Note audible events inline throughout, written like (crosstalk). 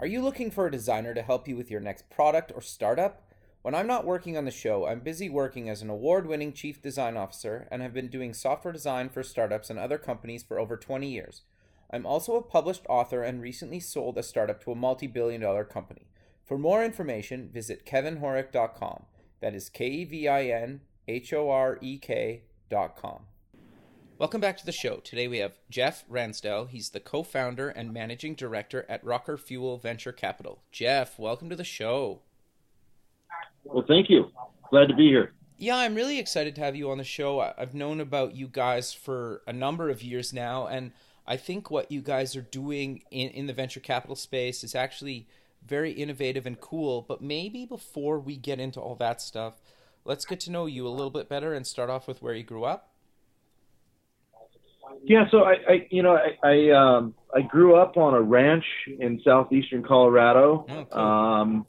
Are you looking for a designer to help you with your next product or startup? When I'm not working on the show, I'm busy working as an award winning chief design officer and have been doing software design for startups and other companies for over 20 years. I'm also a published author and recently sold a startup to a multi billion dollar company. For more information, visit kevinhorek.com. That is K E V I N H O R E K.com. Welcome back to the show. Today we have Jeff Ransdell. He's the co founder and managing director at Rocker Fuel Venture Capital. Jeff, welcome to the show. Well, thank you. Glad to be here. Yeah, I'm really excited to have you on the show. I've known about you guys for a number of years now, and I think what you guys are doing in, in the venture capital space is actually very innovative and cool. But maybe before we get into all that stuff, let's get to know you a little bit better and start off with where you grew up. Yeah, so I, I you know, I, I, um, I grew up on a ranch in southeastern Colorado Oh, cool. um,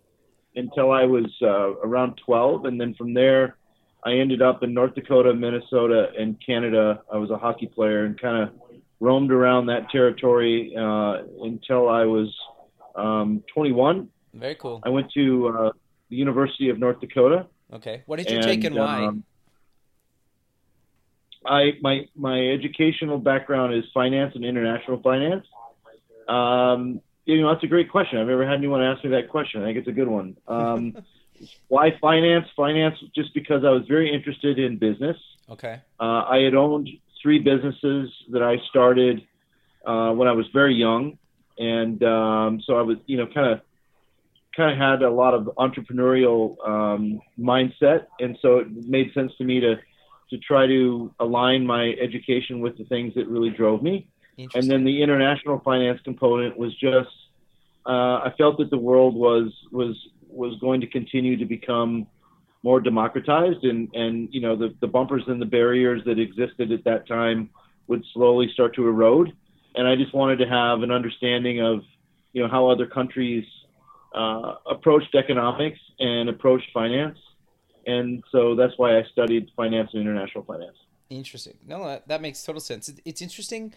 until I was uh, around 12, and then from there, I ended up in North Dakota, Minnesota, and Canada. I was a hockey player and kind of roamed around that territory uh, until I was um, 21. Very cool. I went to uh, the University of North Dakota. Okay. What did you take and why? um, I my my educational background is finance and international finance. Um, you know, that's a great question. I've never had anyone ask me that question. I think it's a good one. Um, (laughs) why finance? Finance, just because I was very interested in business. okay. Uh, I had owned three businesses that I started uh, when I was very young, and um, so I was, you know, kind of kind of had a lot of entrepreneurial um, mindset, and so it made sense to me to to try to align my education with the things that really drove me. And then the international finance component was just uh, I felt that the world was was was going to continue to become more democratized and and you know the the bumpers and the barriers that existed at that time would slowly start to erode. And I just wanted to have an understanding of you know how other countries uh, approached economics and approached finance and so that's why I studied finance and international finance. Interesting. No, that, that makes total sense. It, it's interesting,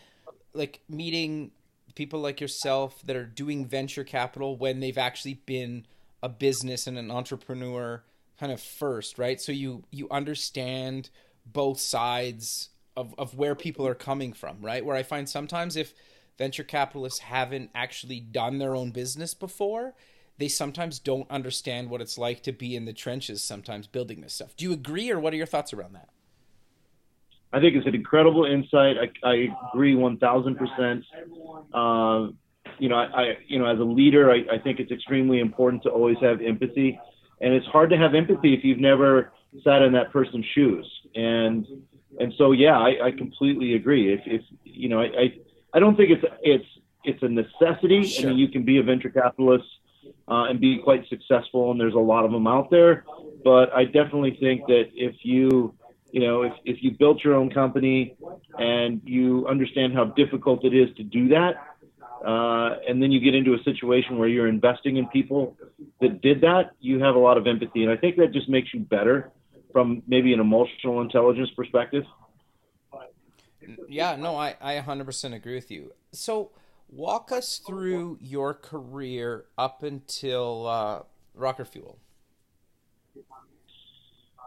like meeting people like yourself that are doing venture capital when they've actually been a business and an entrepreneur kind of first, right? So you you understand both sides of of where people are coming from, right? Where I find sometimes if venture capitalists haven't actually done their own business before, they sometimes don't understand what it's like to be in the trenches sometimes building this stuff. Do you agree or what are your thoughts around that? I think it's an incredible insight. I, I agree 1,000%. Uh, you know, I, I, you know, as a leader, I, I think it's extremely important to always have empathy, and it's hard to have empathy if you've never sat in that person's shoes. And and so, yeah, I, I completely agree. If, if you know, I, I, I don't think it's it's it's a necessity. Sure. I mean, you can be a venture capitalist uh, and be quite successful, and there's a lot of them out there. But I definitely think that if you you know, if, if you built your own company and you understand how difficult it is to do that, uh, and then you get into a situation where you're investing in people that did that, you have a lot of empathy. And I think that just makes you better from maybe an emotional intelligence perspective. Yeah, no, I, I 100% agree with you. So, walk us through your career up until uh, Rocker Fuel.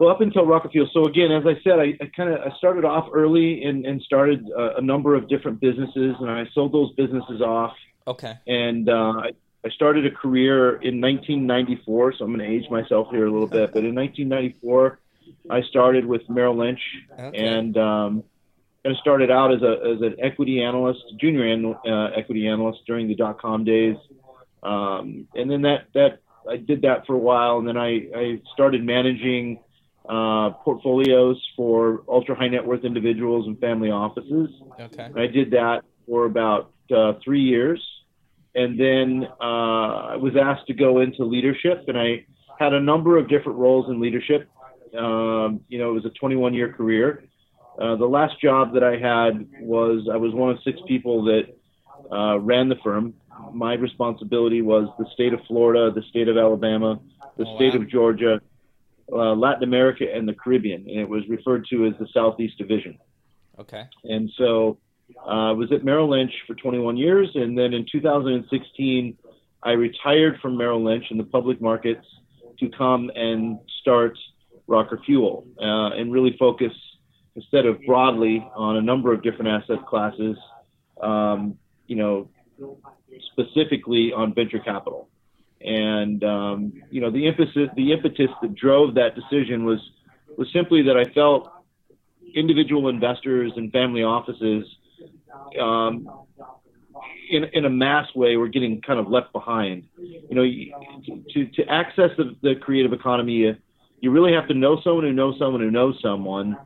Well, up until Rocket Fuel. So again, as I said, I, I kind of I started off early and, and started a, a number of different businesses, and I sold those businesses off. Okay. and uh, I, I started a career in 1994. So I'm going to age myself here a little bit, but in 1994, I started with Merrill Lynch, Okay. and um, kind of started out as a as an equity analyst, junior an, uh, equity analyst during the dot com days, um, and then that that I did that for a while, and then I I started managing uh, portfolios for ultra high net worth individuals and family offices. Okay. And I did that for about uh, three years. And then uh, I was asked to go into leadership, and I had a number of different roles in leadership. Um, you know, it was a 21 year career. Uh, the last job that I had was I was one of six people that uh, ran the firm. My responsibility was the state of Florida, the state of Alabama, the Oh, state wow. of Georgia, uh, Latin America, and the Caribbean. And it was referred to as the Southeast Division. Okay. And so uh, I was at Merrill Lynch for 21 years. And then in 2016, I retired from Merrill Lynch in the public markets to come and start Rocker Fuel uh, and really focus, instead of broadly on a number of different asset classes, um, you know, specifically on venture capital. And um, you know, the emphasis, the impetus that drove that decision was was simply that I felt individual investors and family offices, um, in in a mass way, were getting kind of left behind. You know, you- to to access the, the creative economy, you, you really have to know someone who knows someone who knows someone.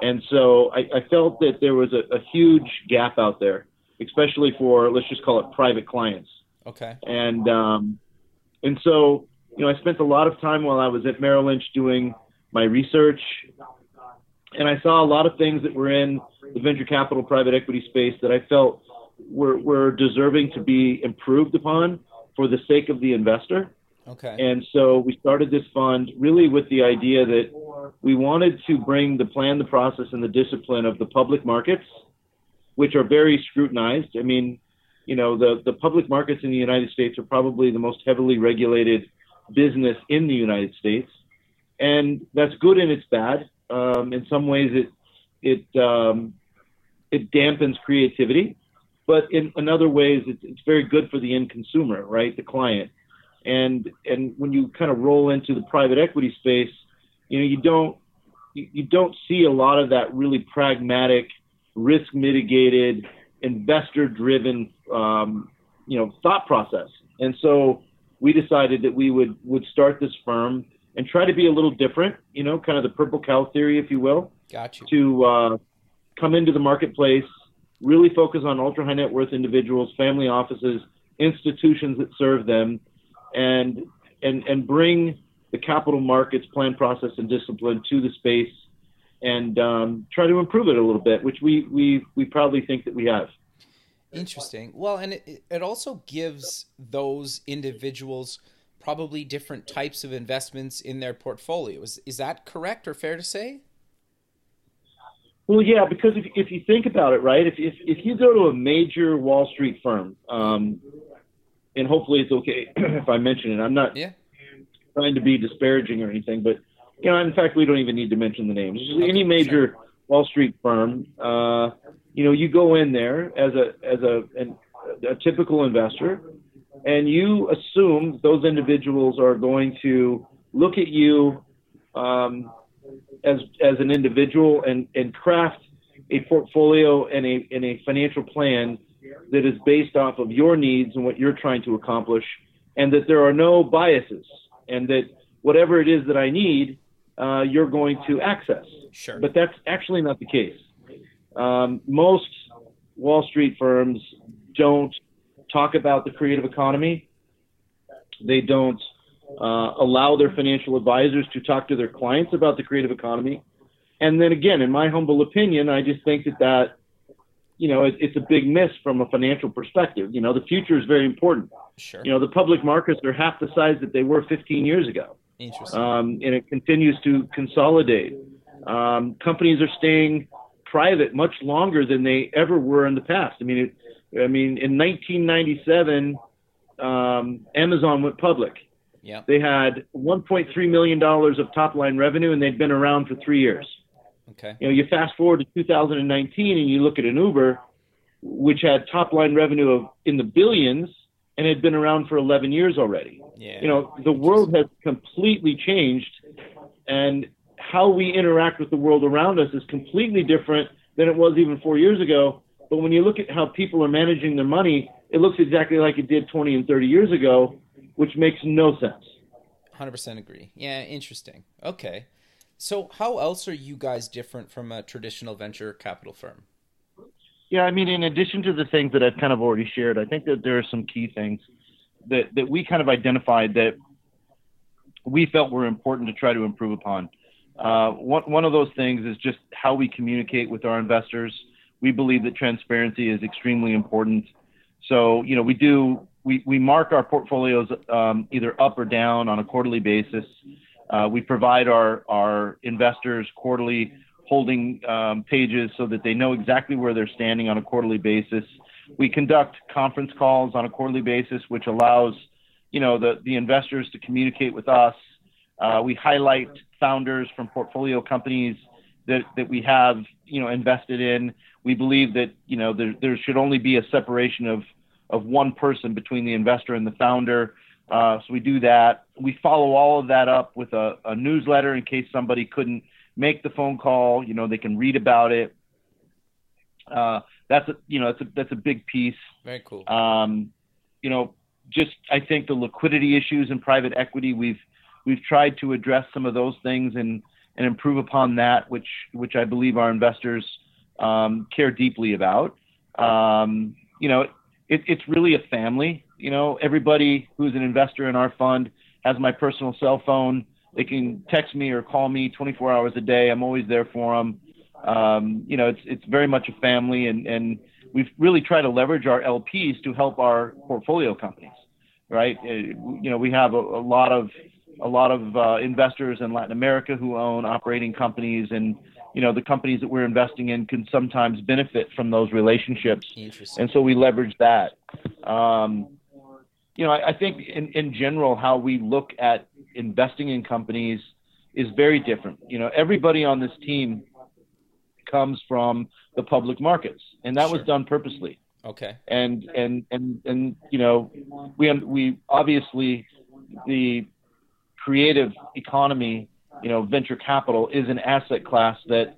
And so I, I felt that there was a, a huge gap out there, especially for let's just call it private clients Okay. and um, and so you know I spent a lot of time while I was at Merrill Lynch doing my research, and I saw a lot of things that were in the venture capital private equity space that I felt were were deserving to be improved upon for the sake of the investor. Okay. And so we started this fund really with the idea that we wanted to bring the plan, the process, and the discipline of the public markets, which are very scrutinized. I mean, you know, the, the public markets in the United States are probably the most heavily regulated business in the United States. And that's good and it's bad. Um, in some ways, it, it, um, it dampens creativity, but in, in other ways, it's, it's very good for the end consumer, right? The client and and when you kind of roll into the private equity space, you know you don't you, you don't see a lot of that really pragmatic, risk mitigated, investor driven um, you know thought process. And so we decided that we would would start this firm and try to be a little different, you know, kind of the purple cow theory, if you will Got you. to uh, come into the marketplace, really focus on ultra high net worth individuals, family offices, institutions that serve them, and and and bring the capital markets plan, process, and discipline to the space, and um, try to improve it a little bit, which we we we proudly think that we have. Interesting. Well, and it, it also gives those individuals probably different types of investments in their portfolio. Is, is that correct or fair to say? Well, yeah, because if, if you think about it, right, if, if, if you go to a major Wall Street firm, um, and hopefully it's okay (clears throat) if I mention it, I'm not Yeah. Trying to be disparaging or anything, but you know, in fact, we don't even need to mention the names. Any major Wall Street firm, uh, you know, you go in there as a as a an, a typical investor, and you assume those individuals are going to look at you um, as as an individual and and craft a portfolio and a and a financial plan that is based off of your needs and what you're trying to accomplish, and that there are no biases, and that whatever it is that I need, uh, you're going to access. Sure. But that's actually not the case. Um, most Wall Street firms don't talk about the creative economy. They don't uh, allow their financial advisors to talk to their clients about the creative economy. And then again, in my humble opinion, I just think that that you know it, it's a big miss from a financial perspective. You know, the future is very important. Sure. You know, the public markets are half the size that they were 15 years ago Interesting. um, and it continues to consolidate. Um, companies are staying private much longer than they ever were in the past. I mean, it, I mean, in 1997, um, Amazon went public. yeah. They had 1.3 million dollars of top line revenue, and they'd been around for three years. Okay. You know, you fast forward to 2019, and you look at an Uber, which had top line revenue of in the billions, and had been around for 11 years already Yeah. you know the world has completely changed and how we interact with the world around us is completely different than it was even four years ago but when you look at how people are managing their money it looks exactly like it did 20 and 30 years ago which makes no sense 100% agree. Yeah, interesting. Okay. So, how else are you guys different from a traditional venture capital firm? Yeah, I mean, in addition to the things that I've kind of already shared, I think that there are some key things that, that we kind of identified that we felt were important to try to improve upon. Uh, one, one of those things is just how we communicate with our investors. We believe that transparency is extremely important. So, you know, we do, we, we mark our portfolios um, either up or down on a quarterly basis. Uh, we provide our, our investors quarterly holding um, pages so that they know exactly where they're standing on a quarterly basis. We conduct conference calls on a quarterly basis, which allows, you know, the, the investors to communicate with us. Uh, we highlight founders from portfolio companies that, that we have, you know, invested in. We believe that, you know, there, there should only be a separation of, of one person between the investor and the founder. Uh, so we do that. We follow all of that up with a, a newsletter in case somebody couldn't make the phone call. You know, they can read about it. Uh, that's a you know that's a that's a big piece. Very cool. Um, you know, just I think the liquidity issues in private equity we've we've tried to address some of those things and and improve upon that, which which I believe our investors um, care deeply about. Um, you know, it, it's really a family. You know, everybody who's an investor in our fund has my personal cell phone. They can text me or call me 24 hours a day. I'm always there for them. Um, you know, it's it's very much a family, and and we've really tried to leverage our LPs to help our portfolio companies. Right? Uh, you know, we have a, a lot of a lot of uh, investors in Latin America who own operating companies, and you know the companies that we're investing in can sometimes benefit from those relationships. And so we leverage that. Um, you know, I, I think in, in general, how we look at investing in companies is very different. You know, everybody on this team comes from the public markets, and that sure. was done purposely. Okay. And and and and you know, we we obviously the creative economy, you know, venture capital is an asset class that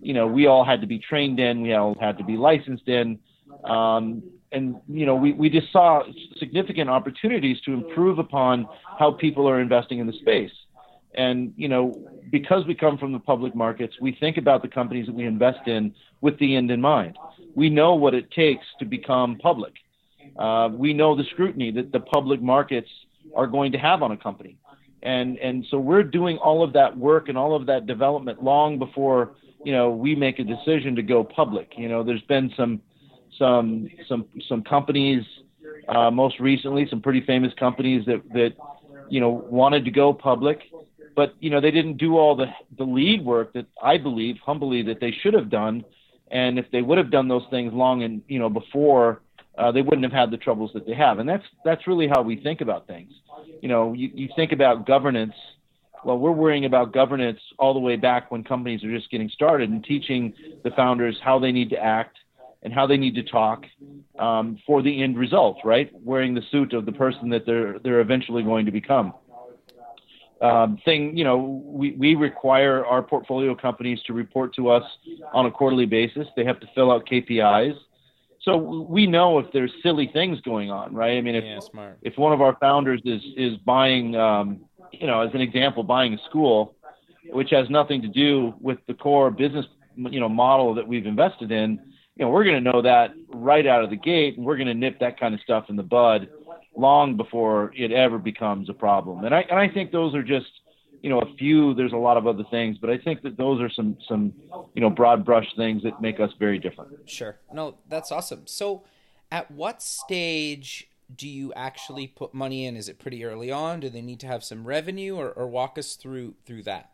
you know we all had to be trained in, we all had to be licensed in. Um, and you know, we, we just saw significant opportunities to improve upon how people are investing in the space. And you know, because we come from the public markets, we think about the companies that we invest in with the end in mind. We know what it takes to become public. Uh, we know the scrutiny that the public markets are going to have on a company, and and so we're doing all of that work and all of that development long before you know we make a decision to go public. You know, there's been some some some some companies, uh, most recently some pretty famous companies that that you know wanted to go public but you know they didn't do all the the lead work that I believe humbly that they should have done, and if they would have done those things long and you know before, uh, they wouldn't have had the troubles that they have, and that's that's really how we think about things. You know, you, you think about governance. Well, we're worrying about governance all the way back when companies are just getting started and teaching the founders how they need to act and how they need to talk um, for the end result, right? Wearing the suit of the person that they're they're eventually going to become um, thing, you know, we, we require our portfolio companies to report to us on a quarterly basis. They have to fill out KPIs. So we know if there's silly things going on, right? I mean, if, yeah, if one of our founders is, is buying, um, you know, as an example, buying a school, which has nothing to do with the core business, you know, model that we've invested in, you know, we're going to know that right out of the gate, and we're going to nip that kind of stuff in the bud long before it ever becomes a problem. And I and I think those are just you know a few. There's a lot of other things, but I think that those are some some you know broad brush things that make us very different. Sure. No, that's awesome. So, at what stage do you actually put money in? Is it pretty early on? Do they need to have some revenue, or, or walk us through through that?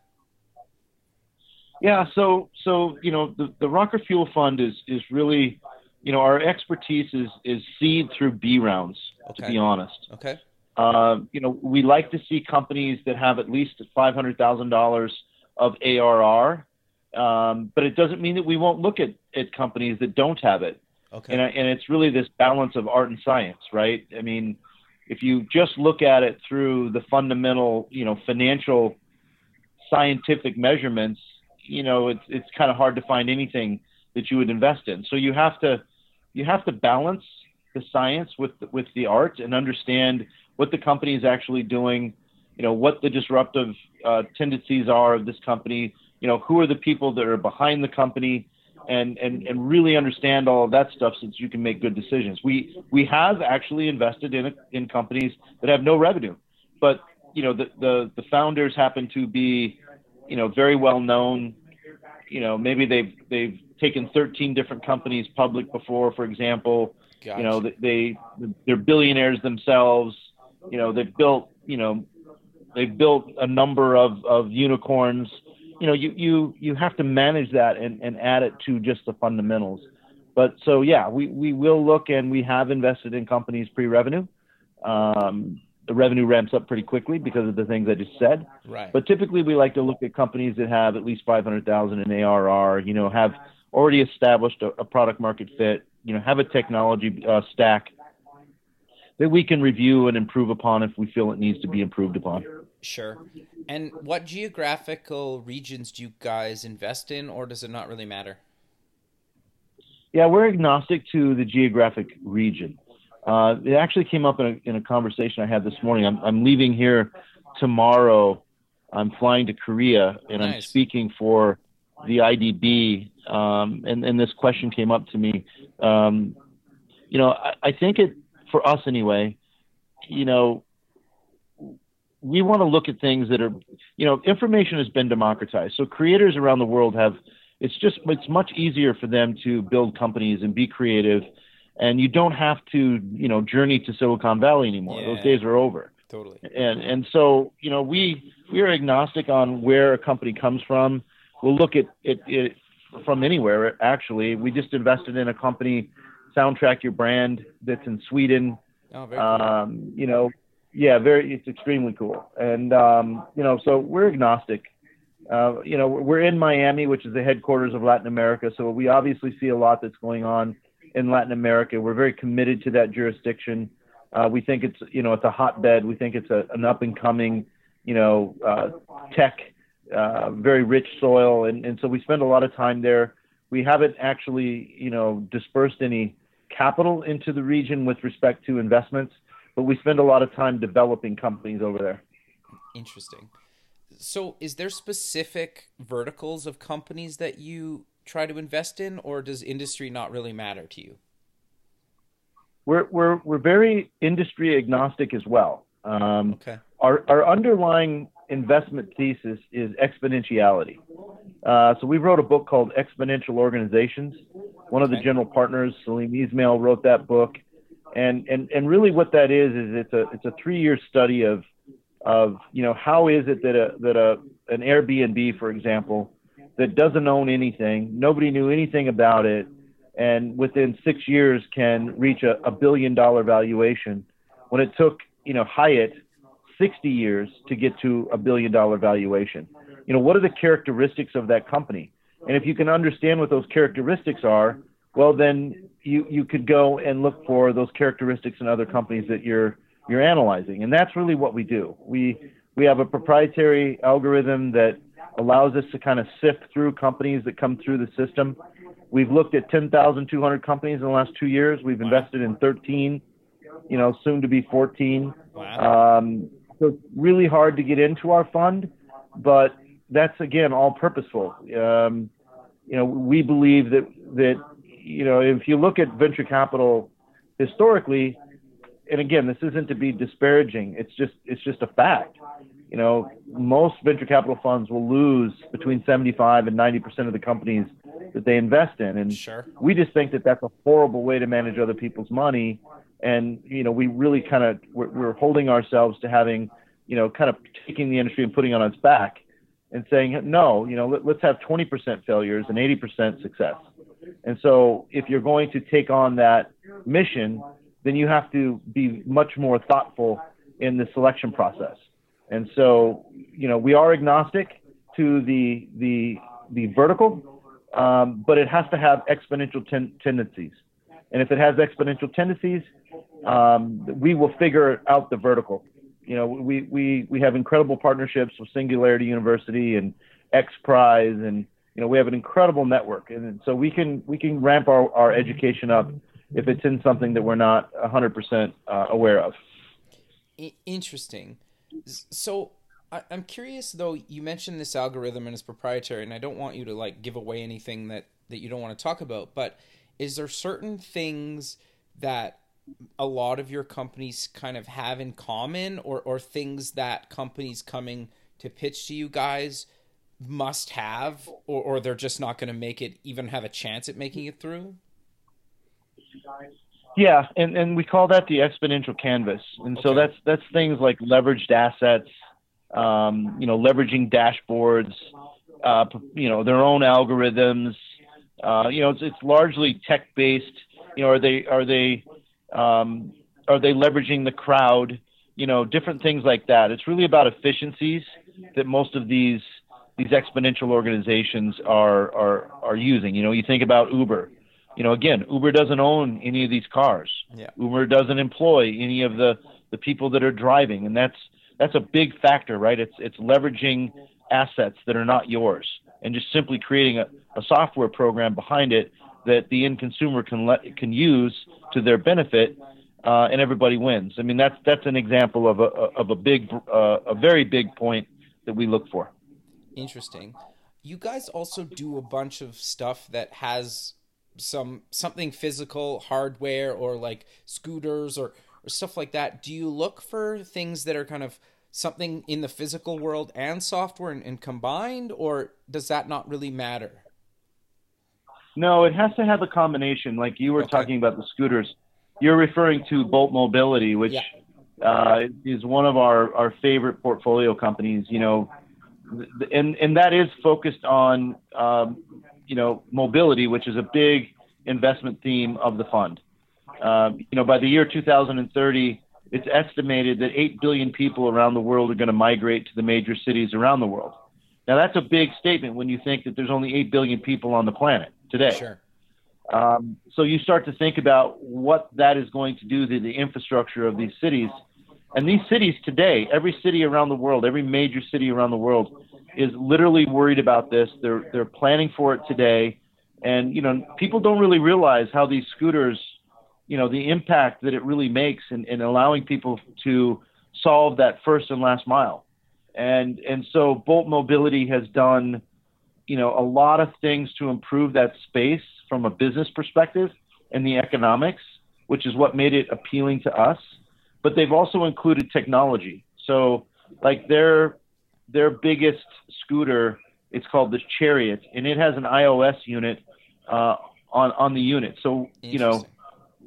Yeah, so so you know the the Rocket Fuel Fund is is really you know, our expertise is is seed through B rounds. Okay. To be honest. Okay. Uh, you know, we like to see companies that have at least five hundred thousand dollars of ARR, um, but it doesn't mean that we won't look at at companies that don't have it. Okay. And and it's really this balance of art and science, right? I mean, if you just look at it through the fundamental, you know, financial, scientific measurements, you know, it's it's kind of hard to find anything that you would invest in. So you have to you have to balance the science with with the art and understand what the company is actually doing. you know, what the disruptive uh, tendencies are of this company. You know, who are the people that are behind the company, and and and really understand all of that stuff so you can make good decisions. We we have actually invested in in companies that have no revenue, but you know the the the founders happen to be you know very well known. You know, maybe they've they've taken 13 different companies public before, for example. Gotcha. You know, they they're billionaires themselves. You know, they've built you know they've built a number of of unicorns. You know, you you you have to manage that and and add it to just the fundamentals. But so yeah, we we will look and we have invested in companies pre-revenue. Um, the revenue ramps up pretty quickly because of the things I just said. Right. But typically, we like to look at companies that have at least 500,000 in ARR. You know, have already established a, a product market fit, you know, have a technology uh, stack that we can review and improve upon if we feel it needs to be improved upon. Sure. And what geographical regions do you guys invest in, or does it not really matter? Yeah, we're agnostic to the geographic region. Uh, it actually came up in a, in a conversation I had this morning. I'm, I'm leaving here tomorrow. I'm flying to Korea, and nice. I'm speaking for the IDB, um, and, and this question came up to me. Um, you know, I, I think it, for us anyway, you know, we want to look at things that are, you know, information has been democratized. So creators around the world have, it's just, it's much easier for them to build companies and be creative. And you don't have to, you know, journey to Silicon Valley anymore. Yeah, Those days are over. Totally. And, and so, you know, we, we are agnostic on where a company comes from we'll look at it, it from anywhere. Actually, we just invested in a company, Soundtrack Your Brand, that's in Sweden. Oh, very cool. Um, you know, yeah, very. It's extremely cool, and um, you know, so we're agnostic. Uh, you know, we're in Miami, which is the headquarters of Latin America, so we obviously see a lot that's going on in Latin America. We're very committed to that jurisdiction. Uh, we think it's, you know, it's a hotbed. We think it's a, an up and coming, you know, uh, tech uh, very rich soil, and, and so we spend a lot of time there. We haven't actually, you know, dispersed any capital into the region with respect to investments, but we spend a lot of time developing companies over there. Interesting. So, is there specific verticals of companies that you try to invest in, or does industry not really matter to you? We're we're we're very industry agnostic as well. Um, okay. Our our underlying investment thesis is exponentiality. Uh, so we wrote a book called Exponential Organizations. One of the general partners, Salim Ismail, wrote that book, and and and really what that is is it's a it's a three year study of of you know how is it that a that a an Airbnb, for example, that doesn't own anything, nobody knew anything about it, and within six years can reach a, a billion dollar valuation, when it took you know Hyatt 60 years to get to a billion dollar valuation. You know, what are the characteristics of that company? And if you can understand what those characteristics are, well, then you, you could go and look for those characteristics in other companies that you're, you're analyzing. And that's really what we do. We, we have a proprietary algorithm that allows us to kind of sift through companies that come through the system. We've looked at 10,200 companies in the last two years. We've invested in 13, you know, soon to be 14. Wow. Um, so it's really hard to get into our fund, but that's again all purposeful. Um, you know, we believe that that you know if you look at venture capital historically, and again, this isn't to be disparaging. It's just it's just a fact. You know, most venture capital funds will lose between 75 and 90 percent of the companies that they invest in, and sure. we just think that that's a horrible way to manage other people's money. And you know we really kind of we're, we're, holding ourselves to having you know kind of taking the industry and putting it on its back and saying no you know let, let's have 20% failures and 80% success. And so if you're going to take on that mission then you have to be much more thoughtful in the selection process and so you know we are agnostic to the the the vertical um, but it has to have exponential ten- tendencies and if it has exponential tendencies, um, we will figure out the vertical. You know, we, we, we have incredible partnerships with Singularity University and X Prize, and you know we have an incredible network, and so we can we can ramp our, our education up if it's in something that we're not 100% uh, aware of. Interesting. So I, am curious though. You mentioned this algorithm and it's proprietary, and I don't want you to like give away anything that that you don't want to talk about. But is there certain things that a lot of your companies kind of have in common, or or things that companies coming to pitch to you guys must have, or, or they're just not going to make it even have a chance at making it through? Yeah, and, and we call that the exponential canvas. And okay. so that's that's things like leveraged assets, um, you know, leveraging dashboards, uh, you know, their own algorithms. Uh, you know, it's, it's largely tech based. You know, are they are they um, are they leveraging the crowd? You know, different things like that. It's really about efficiencies that most of these these exponential organizations are are are using. You know, you think about Uber. You know, again, Uber doesn't own any of these cars. Yeah. Uber doesn't employ any of the the people that are driving, and that's that's a big factor, right? It's it's leveraging assets that are not yours, and just simply creating a, a software program behind it that the end consumer can let can use to their benefit, uh, and everybody wins. I mean, that's that's an example of a of a big uh, a very big point that we look for interesting. You guys also do a bunch of stuff that has some something physical, hardware, or like scooters or, or stuff like that. Do you look for things that are kind of something in the physical world and software and, and combined, or does that not really matter? No, it has to have a combination. Like you were okay. talking about the scooters, you're referring to Bolt Mobility, which yeah. uh, is one of our, our favorite portfolio companies. You know, and and that is focused on um, you know mobility, which is a big investment theme of the fund. Um, you know, by the year 2030, it's estimated that 8 billion people around the world are going to migrate to the major cities around the world. Now, that's a big statement when you think that there's only 8 billion people on the planet today. Sure. Um, so you start to think about what that is going to do to the infrastructure of these cities and these cities today, every city around the world, every major city around the world is literally worried about this. They're they're planning for it today. And you know, people don't really realize how these scooters, you know, the impact that it really makes in, in allowing people to solve that first and last mile. And and so Bolt Mobility has done, you know, a lot of things to improve that space from a business perspective and the economics, which is what made it appealing to us but they've also included technology. So, like their their biggest scooter, it's called the Chariot, and it has an iOS unit uh, on on the unit. So you know,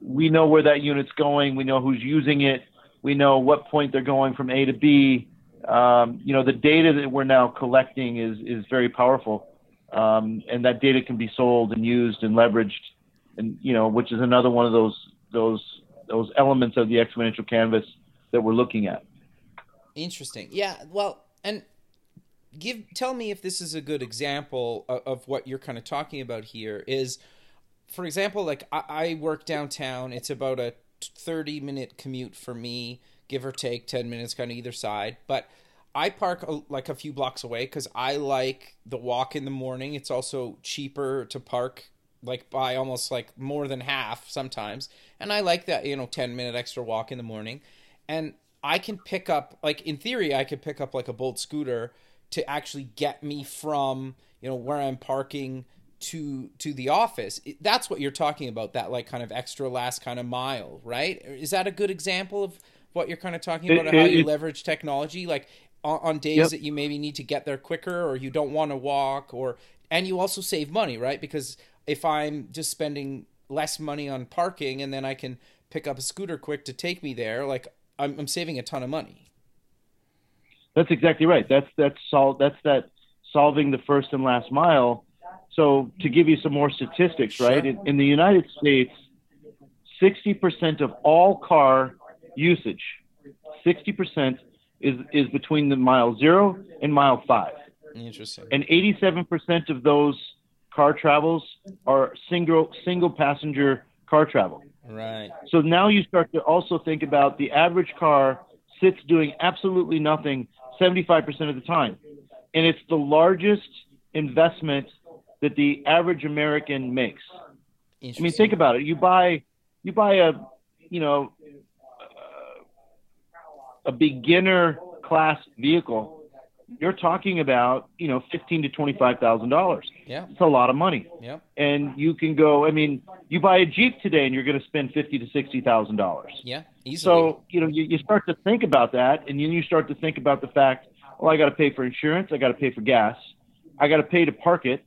we know where that unit's going. We know who's using it. We know what point they're going from A to B. Um, you know, the data that we're now collecting is is very powerful, um, and that data can be sold and used and leveraged, and you know, which is another one of those those those elements of the exponential canvas that we're looking at. Interesting. Yeah. Well, and give tell me if this is a good example of, of what you're kind of talking about here. Is for example, like I, I work downtown. It's about a 30 minute commute for me, give or take 10 minutes, kind of either side. But I park a, like a few blocks away because I like the walk in the morning. It's also cheaper to park like by almost like more than half sometimes. And I like that, you know, 10 minute extra walk in the morning. And I can pick up like in theory I could pick up like a Bolt scooter to actually get me from, you know, where I'm parking to to the office. That's what you're talking about that like kind of extra last kind of mile, right? Is that a good example of what you're kind of talking about it, how you leverage technology like on, on days yep. that you maybe need to get there quicker or you don't want to walk or and you also save money, right? Because if I'm just spending less money on parking and then I can pick up a scooter quick to take me there, like I'm, I'm saving a ton of money. That's exactly right. That's that's sol- that's that solving the first and last mile. So to give you some more statistics, right? In, in the United States, 60% of all car usage, 60% is is between the mile 0 and mile 5. Interesting. And 87% of those car travels are single single passenger car travel. Right. So now you start to also think about the average car sits doing absolutely nothing 75% of the time. And it's the largest investment that the average American makes. I mean, think about it. You buy you buy a, you know, a beginner class vehicle, you're talking about you know fifteen to twenty five thousand dollars. Yeah. It's a lot of money. Yeah. And you can go. I mean, you buy a Jeep today, and you're going to spend fifty to sixty thousand dollars. Yeah. Easily. So you know you, you start to think about that, and then you start to think about the fact, well, I got to pay for insurance, I got to pay for gas, I got to pay to park it,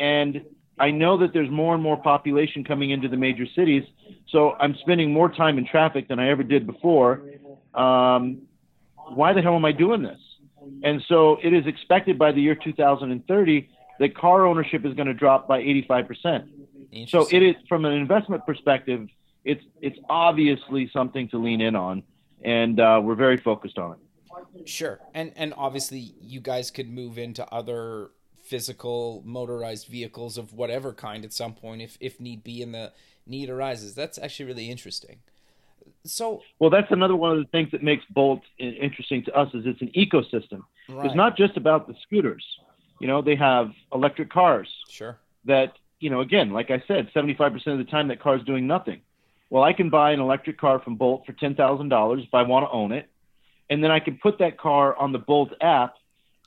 and I know that there's more and more population coming into the major cities, so I'm spending more time in traffic than I ever did before. Um, why the hell am I doing this? And so it is expected by the year 2030 that car ownership is going to drop by 85%. So it is from an investment perspective, it's it's obviously something to lean in on, and uh, we're very focused on it. Sure, and and obviously you guys could move into other physical motorized vehicles of whatever kind at some point if if need be and the need arises. That's actually really interesting. So well, that's another one of the things that makes Bolt interesting to us is it's an ecosystem. right. It's not just about the scooters. You know, they have electric cars sure. that you know again, like I said, 75% of the time that car's doing nothing. Well, I can buy an electric car from Bolt for ten thousand dollars if I want to own it, and then I can put that car on the Bolt app,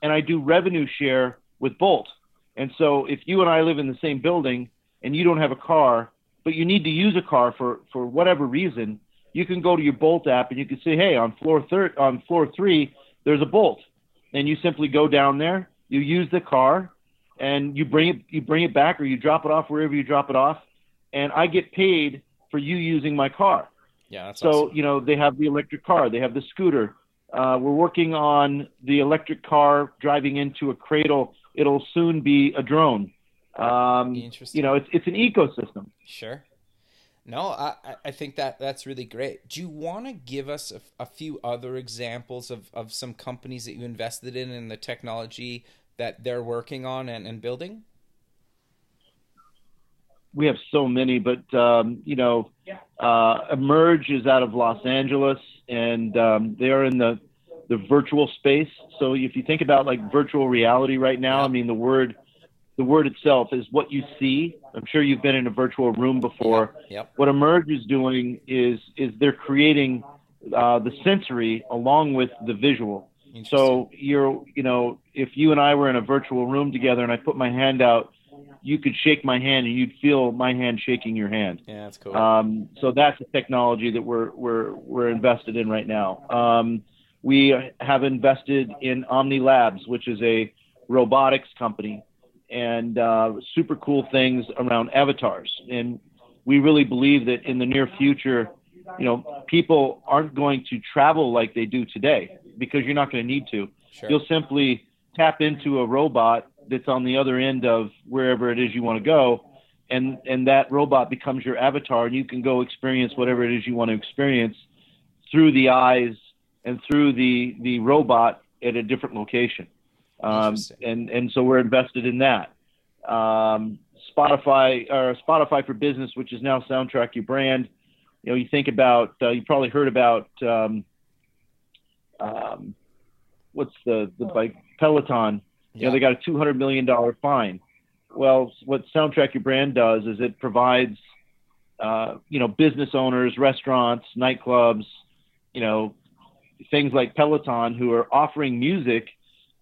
and I do revenue share with Bolt. And so if you and I live in the same building and you don't have a car, but you need to use a car for for whatever reason, you can go to your Bolt app and you can say, hey, on floor third, on floor three, there's a Bolt, and you simply go down there, you use the car, and you bring it you bring it back or you drop it off wherever you drop it off, and I get paid for you using my car. Yeah, that's So awesome. you know they have the electric car, they have the scooter. Uh, we're working on the electric car driving into a cradle. It'll soon be a drone. Um, Interesting. you know, it's it's an ecosystem. Sure. No, I, I- think that that's really great. Do you want to give us a, a few other examples of, of some companies that you invested in and the technology that they're working on and, and building? We have so many, but um, you know, uh, Emerge is out of Los Angeles, and um, they are in the the virtual space. So if you think about like virtual reality right now. I mean the word the word itself is what you see. I'm sure you've been in a virtual room before. Yep. what Emerge is doing is is they're creating uh, the sensory along with the visual. So you're you know if you and I were in a virtual room together and I put my hand out, you could shake my hand and you'd feel my hand shaking your hand. yeah, that's cool. Um, so that's the technology that we're we're we're invested in right now. Um, we have invested in Ohmni Labs, which is a robotics company, and uh, super cool things around avatars. And we really believe that in the near future, you know, people aren't going to travel like they do today because you're not going to need to. sure. You'll simply tap into a robot that's on the other end of wherever it is you want to go, and and that robot becomes your avatar, and you can go experience whatever it is you want to experience through the eyes and through the the robot at a different location. Um, and and so we're invested in that. Um, Spotify or Spotify for Business, which is now Soundtrack Your Brand. You know, you think about uh, you probably heard about um, um, what's the the bike Peloton. You know, Yeah. they got a two hundred million dollar fine. Well, what Soundtrack Your Brand does is it provides, uh, you know, business owners, restaurants, nightclubs, you know, things like Peloton who are offering music,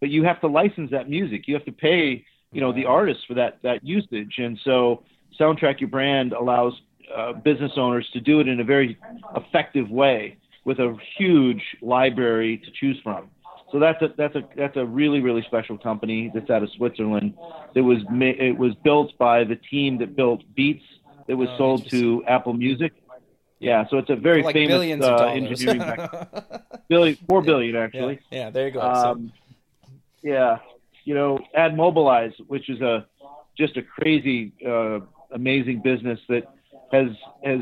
but you have to license that music. You have to pay, you know, the artists for that that usage. And so, Soundtrack Your Brand allows uh, business owners to do it in a very effective way with a huge library to choose from. So that's a that's a that's a really really special company that's out of Switzerland. That was ma- it was built by the team that built Beats that was Oh, sold to Apple Music. Yeah, so it's a very like famous billions uh, engineering (laughs) billion, four billion actually. yeah, yeah, there you go. So- Um, yeah, you know, AdMobilize, which is a just a crazy, uh, amazing business that has has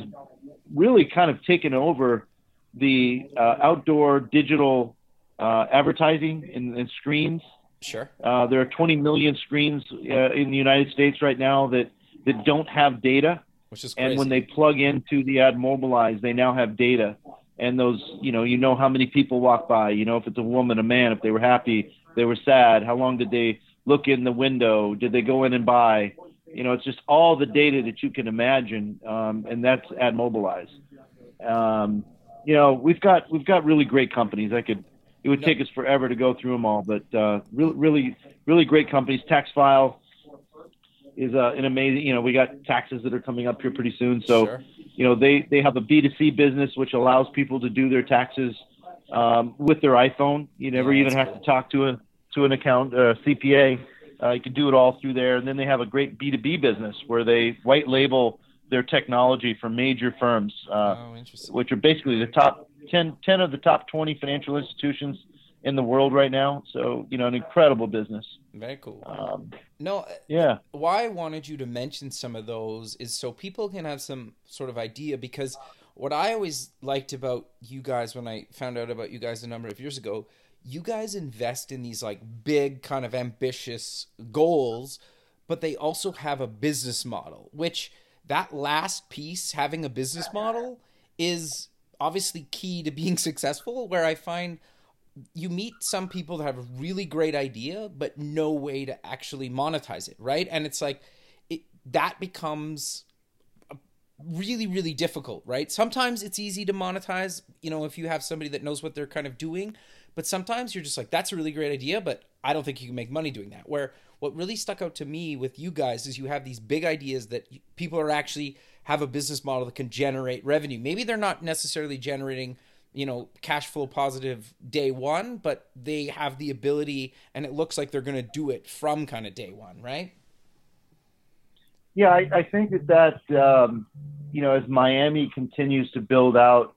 really kind of taken over the uh, outdoor digital uh, advertising and, and screens. sure. Uh, there are 20 million screens uh, in the United States right now that that don't have data Which is crazy. and when they plug into the AdMobilize they now have data and those you know you know how many people walk by you know if it's a woman a man if they were happy they were sad how long did they look in the window did they go in and buy you know it's just all the data that you can imagine um, and that's AdMobilize um, you know we've got we've got really great companies i could it would take us forever to go through them all. But uh, really, really, really great companies. TaxFile is uh, an amazing. You know, we got taxes that are coming up here pretty soon, so Sure. you know they they have a B2C business which allows people to do their taxes um, with their iPhone. You never Yeah, even have to talk to a to an account uh, CPA. Uh, you can do it all through there, and then they have a great B2B business where they white label their technology for major firms, uh, oh, which are basically the top 10, 10 of the top 20 financial institutions in the world right now. So, you know, an incredible business. Very cool. Um, No, yeah. why I wanted you to mention some of those is so people can have some sort of idea because what I always liked about you guys when I found out about you guys a number of years ago, you guys invest in these like big kind of ambitious goals, but they also have a business model, which that last piece having a business model is obviously key to being (laughs) successful where I find you meet some people that have a really great idea but no way to actually monetize it right? And it's like it, that becomes really really difficult right? Sometimes it's easy to monetize you know if you have somebody that knows what they're kind of doing but sometimes you're just like that's a really great idea but i don't think you can make money doing that. Where what really stuck out to me with you guys is you have these big ideas that people are actually have a business model that can generate revenue. Maybe they're not necessarily generating you know cash flow positive day one but they have the ability and it looks like they're going to do it from kind of day one right? Yeah, I, I think that that um, you know, as Miami continues to build out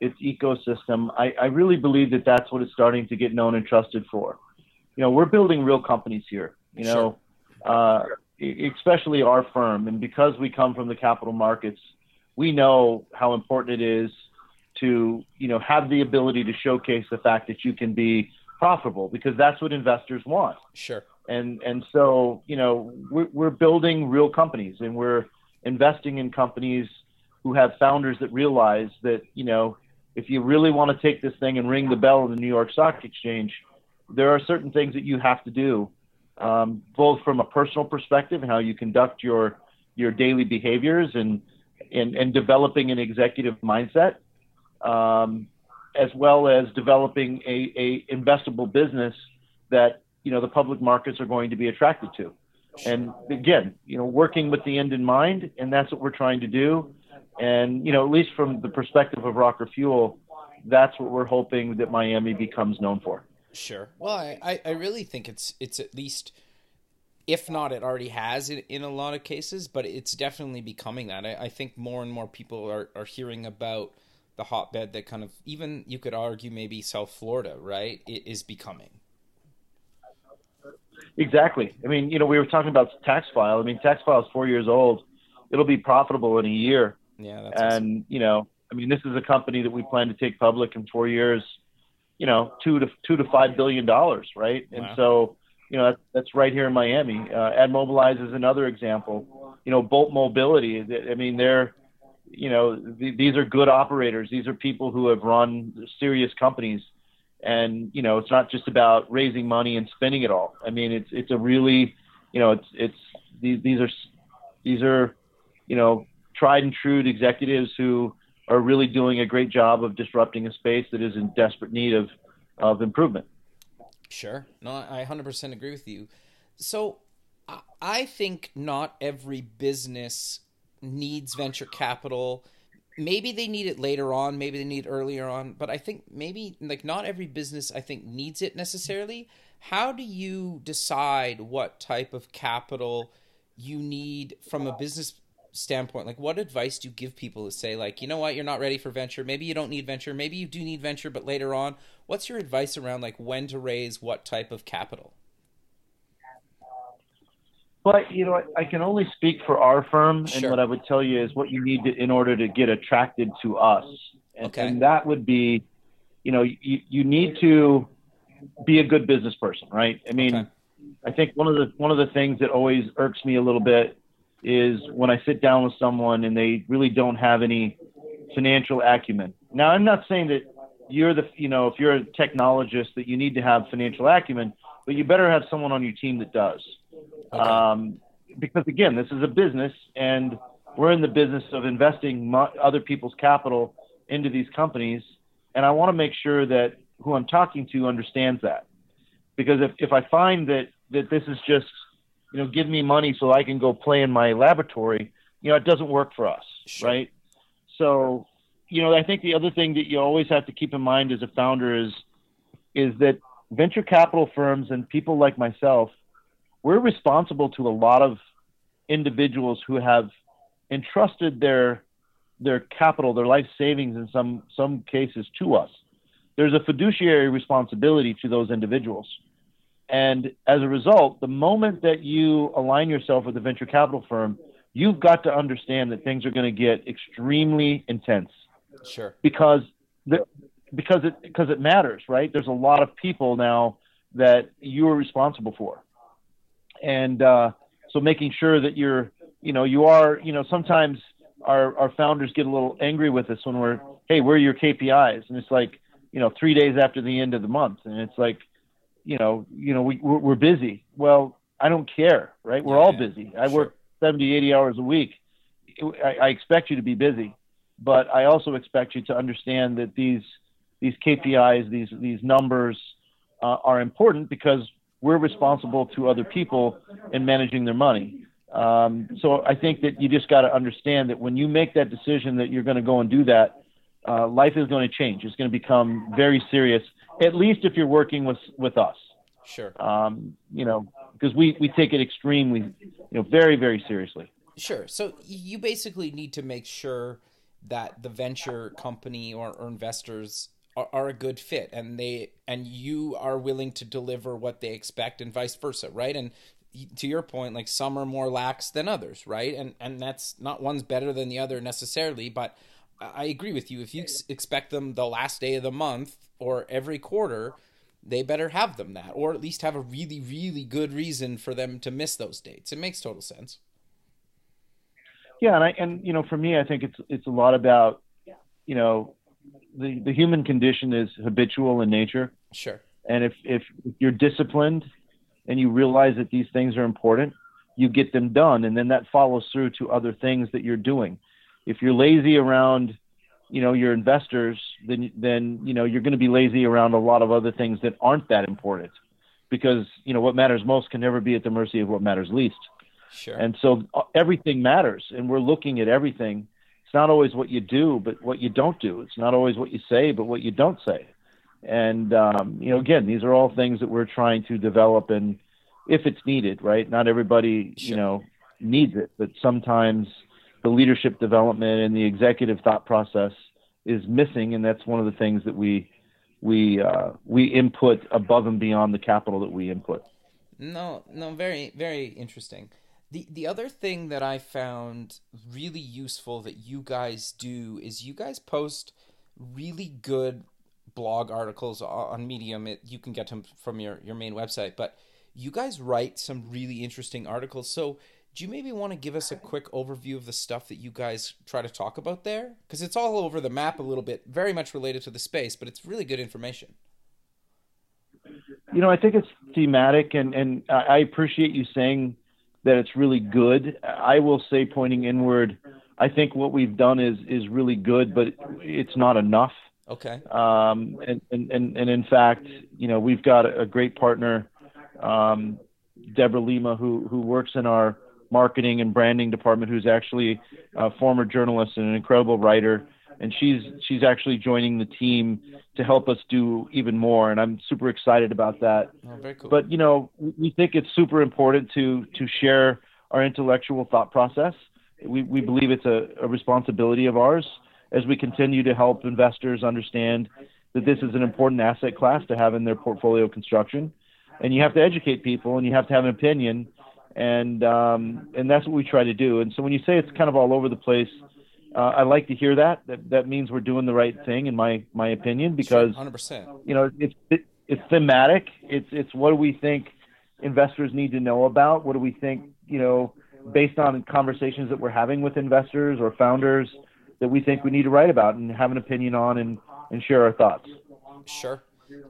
its ecosystem, I, I really believe that that's what it's starting to get known and trusted for. You know, we're building real companies here. You know, uh, e- especially our firm, and because we come from the capital markets, we know how important it is to you know have the ability to showcase the fact that you can be profitable because that's what investors want sure and and so you know we're, we're building real companies and we're investing in companies who have founders that realize that you know if you really want to take this thing and ring the bell in the New York Stock Exchange, there are certain things that you have to do, um, both from a personal perspective and how you conduct your your daily behaviors and and, and developing an executive mindset, um, as well as developing a, a investable business that you know the public markets are going to be attracted to. And again, you know, working with the end in mind, and that's what we're trying to do. And you know, at least from the perspective of Rokk3r Fuel, that's what we're hoping that Miami becomes known for. Sure. Well, I, I, really think it's it's at least, if not, it already has in, in a lot of cases, but it's definitely becoming that. I, I think more and more people are, are hearing about the hotbed that kind of even you could argue maybe South Florida, right? It is becoming. Exactly. I mean, you know, we were talking about Taxfyle. I mean, Taxfyle is four years old. It'll be profitable in a year. Yeah, that's and awesome. you know, I mean, this is a company that we plan to take public in four years. You know, two to two to five billion dollars, right? And so, you know, that's, that's right here in Miami. Uh, AdMobilize is another example. You know, Bolt Mobility. I mean, they're, you know, th- these are good operators. These are people who have run serious companies, and you know, it's not just about raising money and spending it all. I mean, it's it's a really, you know, it's it's these these are these are, you know, tried and true executives who are really doing a great job of disrupting a space that is in desperate need of, of improvement. Sure. No, I 100% agree with you. So I- think not every business needs venture capital. Maybe they need it later on, maybe they need it earlier on, but I think maybe like not every business I think needs it necessarily. How do you decide what type of capital you need from a business standpoint? Like what advice do you give people to say like, you know what, you're not ready for venture, maybe you don't need venture, maybe you do need venture but later on what's your advice around like when to raise what type of capital But you know, I, I can only speak for our firm, and what I would tell you is what you need to, in order to get attracted to us, and, Okay. and that would be, you know, you, you need to be a good business person, right? I mean, Okay. I think one of the one of the things that always irks me a little bit is when I sit down with someone and they really don't have any financial acumen. Now, I'm not saying that you're the, you know, if you're a technologist that you need to have financial acumen, but you better have someone on your team that does. Okay. Um, because again, this is a business, and we're in the business of investing mo- other people's capital into these companies, and I want to make sure that who I'm talking to understands that. Because if, if I find that, that this is just, you know, give me money so I can go play in my laboratory, you know, it doesn't work for us, sure. right? So, you know, I think the other thing that you always have to keep in mind as a founder is is that venture capital firms and people like myself, we're responsible to a lot of individuals who have entrusted their their capital, their life savings in some some cases to us. There's a fiduciary responsibility to those individuals. And as a result, the moment that you align yourself with a venture capital firm, you've got to understand that things are going to get extremely intense. Sure. Because the, because it because it matters, right? There's a lot of people now that you are responsible for, and uh, so making sure that you're, you know, you are, you know, sometimes our our founders get a little angry with us when we're, hey, where are your KPIs? And it's like, you know, three days after the end of the month, and it's like, you know, you know, we we're, we're busy. Well, I don't care, right? We're all busy. I sure. work 70, 80 hours a week. I, I expect you to be busy, but I also expect you to understand that these these KPIs, these these numbers uh, are important because we're responsible to other people in managing their money. Um, so I think that you just got to understand that when you make that decision that you're going to go and do that, uh, life is going to change. It's going to become very serious. At least if you're working with with us. Sure. Um, you know, because we we take it extremely, you know, very very seriously. Sure. So you basically need to make sure that the venture company or, or investors are, are a good fit and they and you are willing to deliver what they expect and vice versa right and to your point like some are more lax than others right and and that's not one's better than the other necessarily but i agree with you if you expect them the last day of the month or every quarter they better have them that or at least have a really really good reason for them to miss those dates it makes total sense yeah and i and you know for me i think it's it's a lot about you know the, the human condition is habitual in nature. Sure. And if, if you're disciplined and you realize that these things are important, you get them done. And then that follows through to other things that you're doing. If you're lazy around, you know, your investors, then, then, you know, you're going to be lazy around a lot of other things that aren't that important because, you know, what matters most can never be at the mercy of what matters least. Sure. And so uh, everything matters and we're looking at everything it's not always what you do, but what you don't do. It's not always what you say, but what you don't say. And um, you know, again, these are all things that we're trying to develop, and if it's needed, right? Not everybody, sure. you know, needs it, but sometimes the leadership development and the executive thought process is missing, and that's one of the things that we we uh, we input above and beyond the capital that we input. No, no, very very interesting. The the other thing that I found really useful that you guys do is you guys post really good blog articles on Medium. It, you can get them from your, your main website, but you guys write some really interesting articles. So, do you maybe want to give us a quick overview of the stuff that you guys try to talk about there? Because it's all over the map a little bit, very much related to the space, but it's really good information. You know, I think it's thematic, and, and I appreciate you saying that it's really good. I will say, pointing inward, I think what we've done is is really good, but it's not enough. Okay. Um, and, and, and, and in fact, you know, we've got a great partner, um, Deborah Lima, who, who works in our marketing and branding department, who's actually a former journalist and an incredible writer. And she's she's actually joining the team to help us do even more and i'm super excited about that. Oh, cool. but you know we think it's super important to to share our intellectual thought process. We, we believe it's a, a responsibility of ours as we continue to help investors understand that this is an important asset class to have in their portfolio construction. And you have to educate people and you have to have an opinion and um, and that's what we try to do and so when you say it's kind of all over the place uh, I like to hear that. That that means we're doing the right thing, in my my opinion, because 100%. You know, it's it, it's thematic. It's it's what do we think investors need to know about? What do we think? You know, based on conversations that we're having with investors or founders that we think we need to write about and have an opinion on and and share our thoughts. Sure.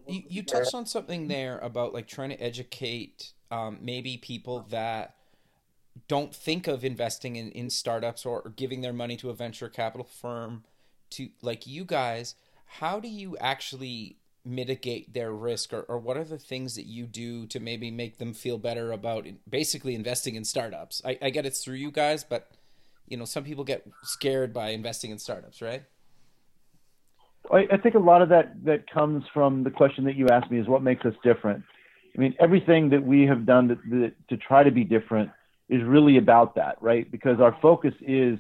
You, you touched on something there about like trying to educate um, maybe people that don't think of investing in, in startups or, or giving their money to a venture capital firm to like you guys how do you actually mitigate their risk or, or what are the things that you do to maybe make them feel better about basically investing in startups? I, I get it's through you guys but you know some people get scared by investing in startups right? I, I think a lot of that that comes from the question that you asked me is what makes us different i mean everything that we have done to, to, to try to be different is really about that right because our focus is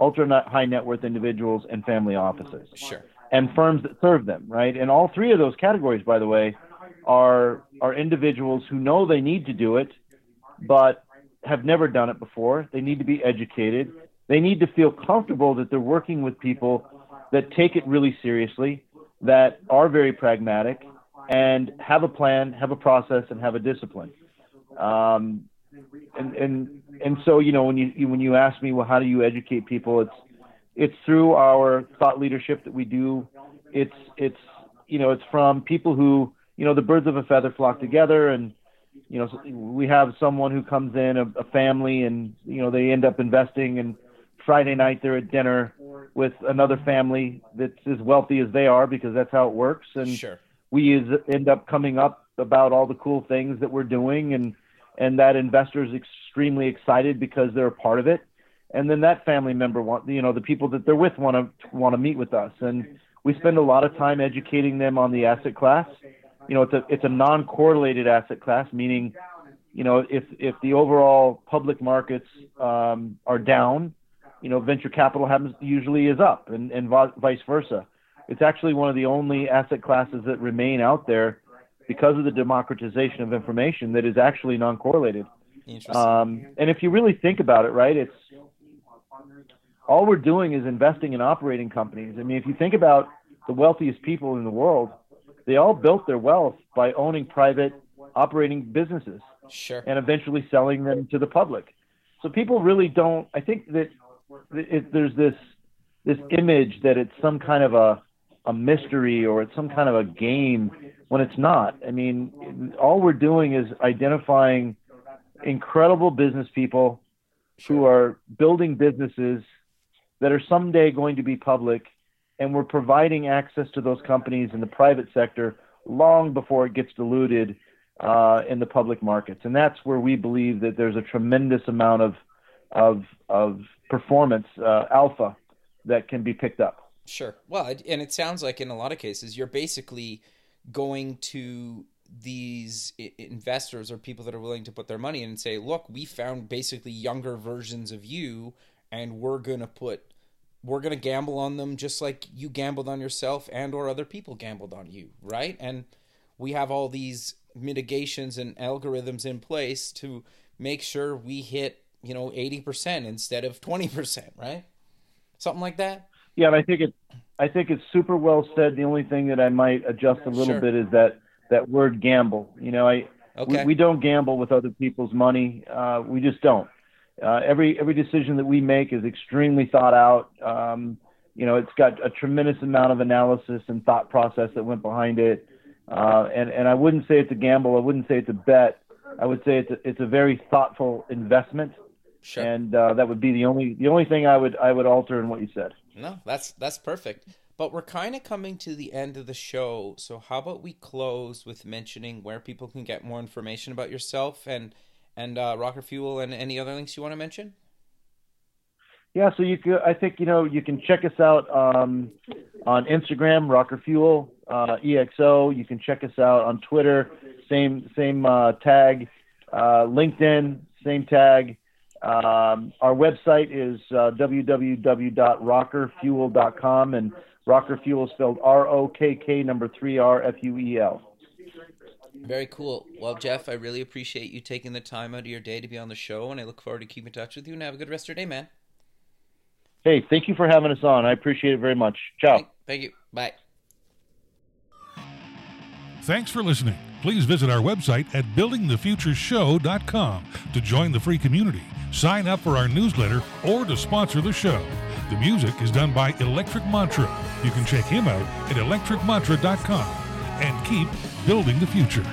ultra high net worth individuals and family offices sure and firms that serve them, right? And all three of those categories, by the way, are are individuals who know they need to do it, but have never done it before. They need to be educated. They need to feel comfortable that they're working with people that take it really seriously, that are very pragmatic, and have a plan, have a process, and have a discipline. Um, and and and so you know when you when you ask me, well, how do you educate people? It's it's through our thought leadership that we do. It's it's you know it's from people who you know the birds of a feather flock together, and you know we have someone who comes in a, a family, and you know they end up investing, and Friday night they're at dinner with another family that's as wealthy as they are because that's how it works, and sure. We end up coming up about all the cool things that we're doing, and and that investor is extremely excited because they're a part of it. And then that family member want you know the people that they're with want to want to meet with us. And we spend a lot of time educating them on the asset class. You know it's a it's a non-correlated asset class meaning you know if if the overall public markets um, are down you know venture capital happens usually is up and and vice versa it's actually one of the only asset classes that remain out there because of the democratization of information that is actually non-correlated um, and if you really think about it right it's all we're doing is investing in operating companies. I mean, if you think about the wealthiest people in the world, they all built their wealth by owning private operating businesses sure. and eventually selling them to the public. So people really don't. I think that it, there's this this image that it's some kind of a a mystery or it's some kind of a game when it's not. I mean, all we're doing is identifying incredible business people who are building businesses that are someday going to be public, and we're providing access to those companies in the private sector long before it gets diluted uh, in the public markets. And that's where we believe that there's a tremendous amount of of of performance uh, alpha that can be picked up. Sure. Well, and it sounds like in a lot of cases you're basically going to these investors or people that are willing to put their money in and say, look, we found basically younger versions of you and we're going to put we're going to gamble on them just like you gambled on yourself and or other people gambled on you, right? And we have all these mitigations and algorithms in place to make sure we hit, you know, 80% instead of 20%, right? Something like that? Yeah, and I think it I think it's super well said. The only thing that I might adjust a little sure. bit is that that word gamble. You know, I okay. we, we don't gamble with other people's money. Uh, we just don't. Uh, every every decision that we make is extremely thought out. Um, you know, it's got a tremendous amount of analysis and thought process that went behind it. Uh, and and I wouldn't say it's a gamble. I wouldn't say it's a bet. I would say it's a, it's a very thoughtful investment. Sure. And uh, that would be the only the only thing I would I would alter in what you said. No, that's that's perfect. But we're kind of coming to the end of the show, so how about we close with mentioning where people can get more information about yourself and and uh, Rokk3r Fuel and any other links you want to mention? Yeah, so you could, I think you know you can check us out um, on Instagram, Rokk3r Fuel uh, EXO. You can check us out on Twitter, same same uh, tag, uh, LinkedIn, same tag. Um, our website is uh, www.rokk3rfuel.com, and Rokk3r Fuel is spelled R O K K number three R F U E L. Very cool. Well, Jeff, I really appreciate you taking the time out of your day to be on the show, and I look forward to keeping in touch with you. And have a good rest of your day, man. Hey, thank you for having us on. I appreciate it very much. Ciao. Thank, thank you. Bye. Thanks for listening. Please visit our website at buildingthefutureshow.com to join the free community, sign up for our newsletter, or to sponsor the show. The music is done by Electric Mantra. You can check him out at electricmantra.com and keep building the future.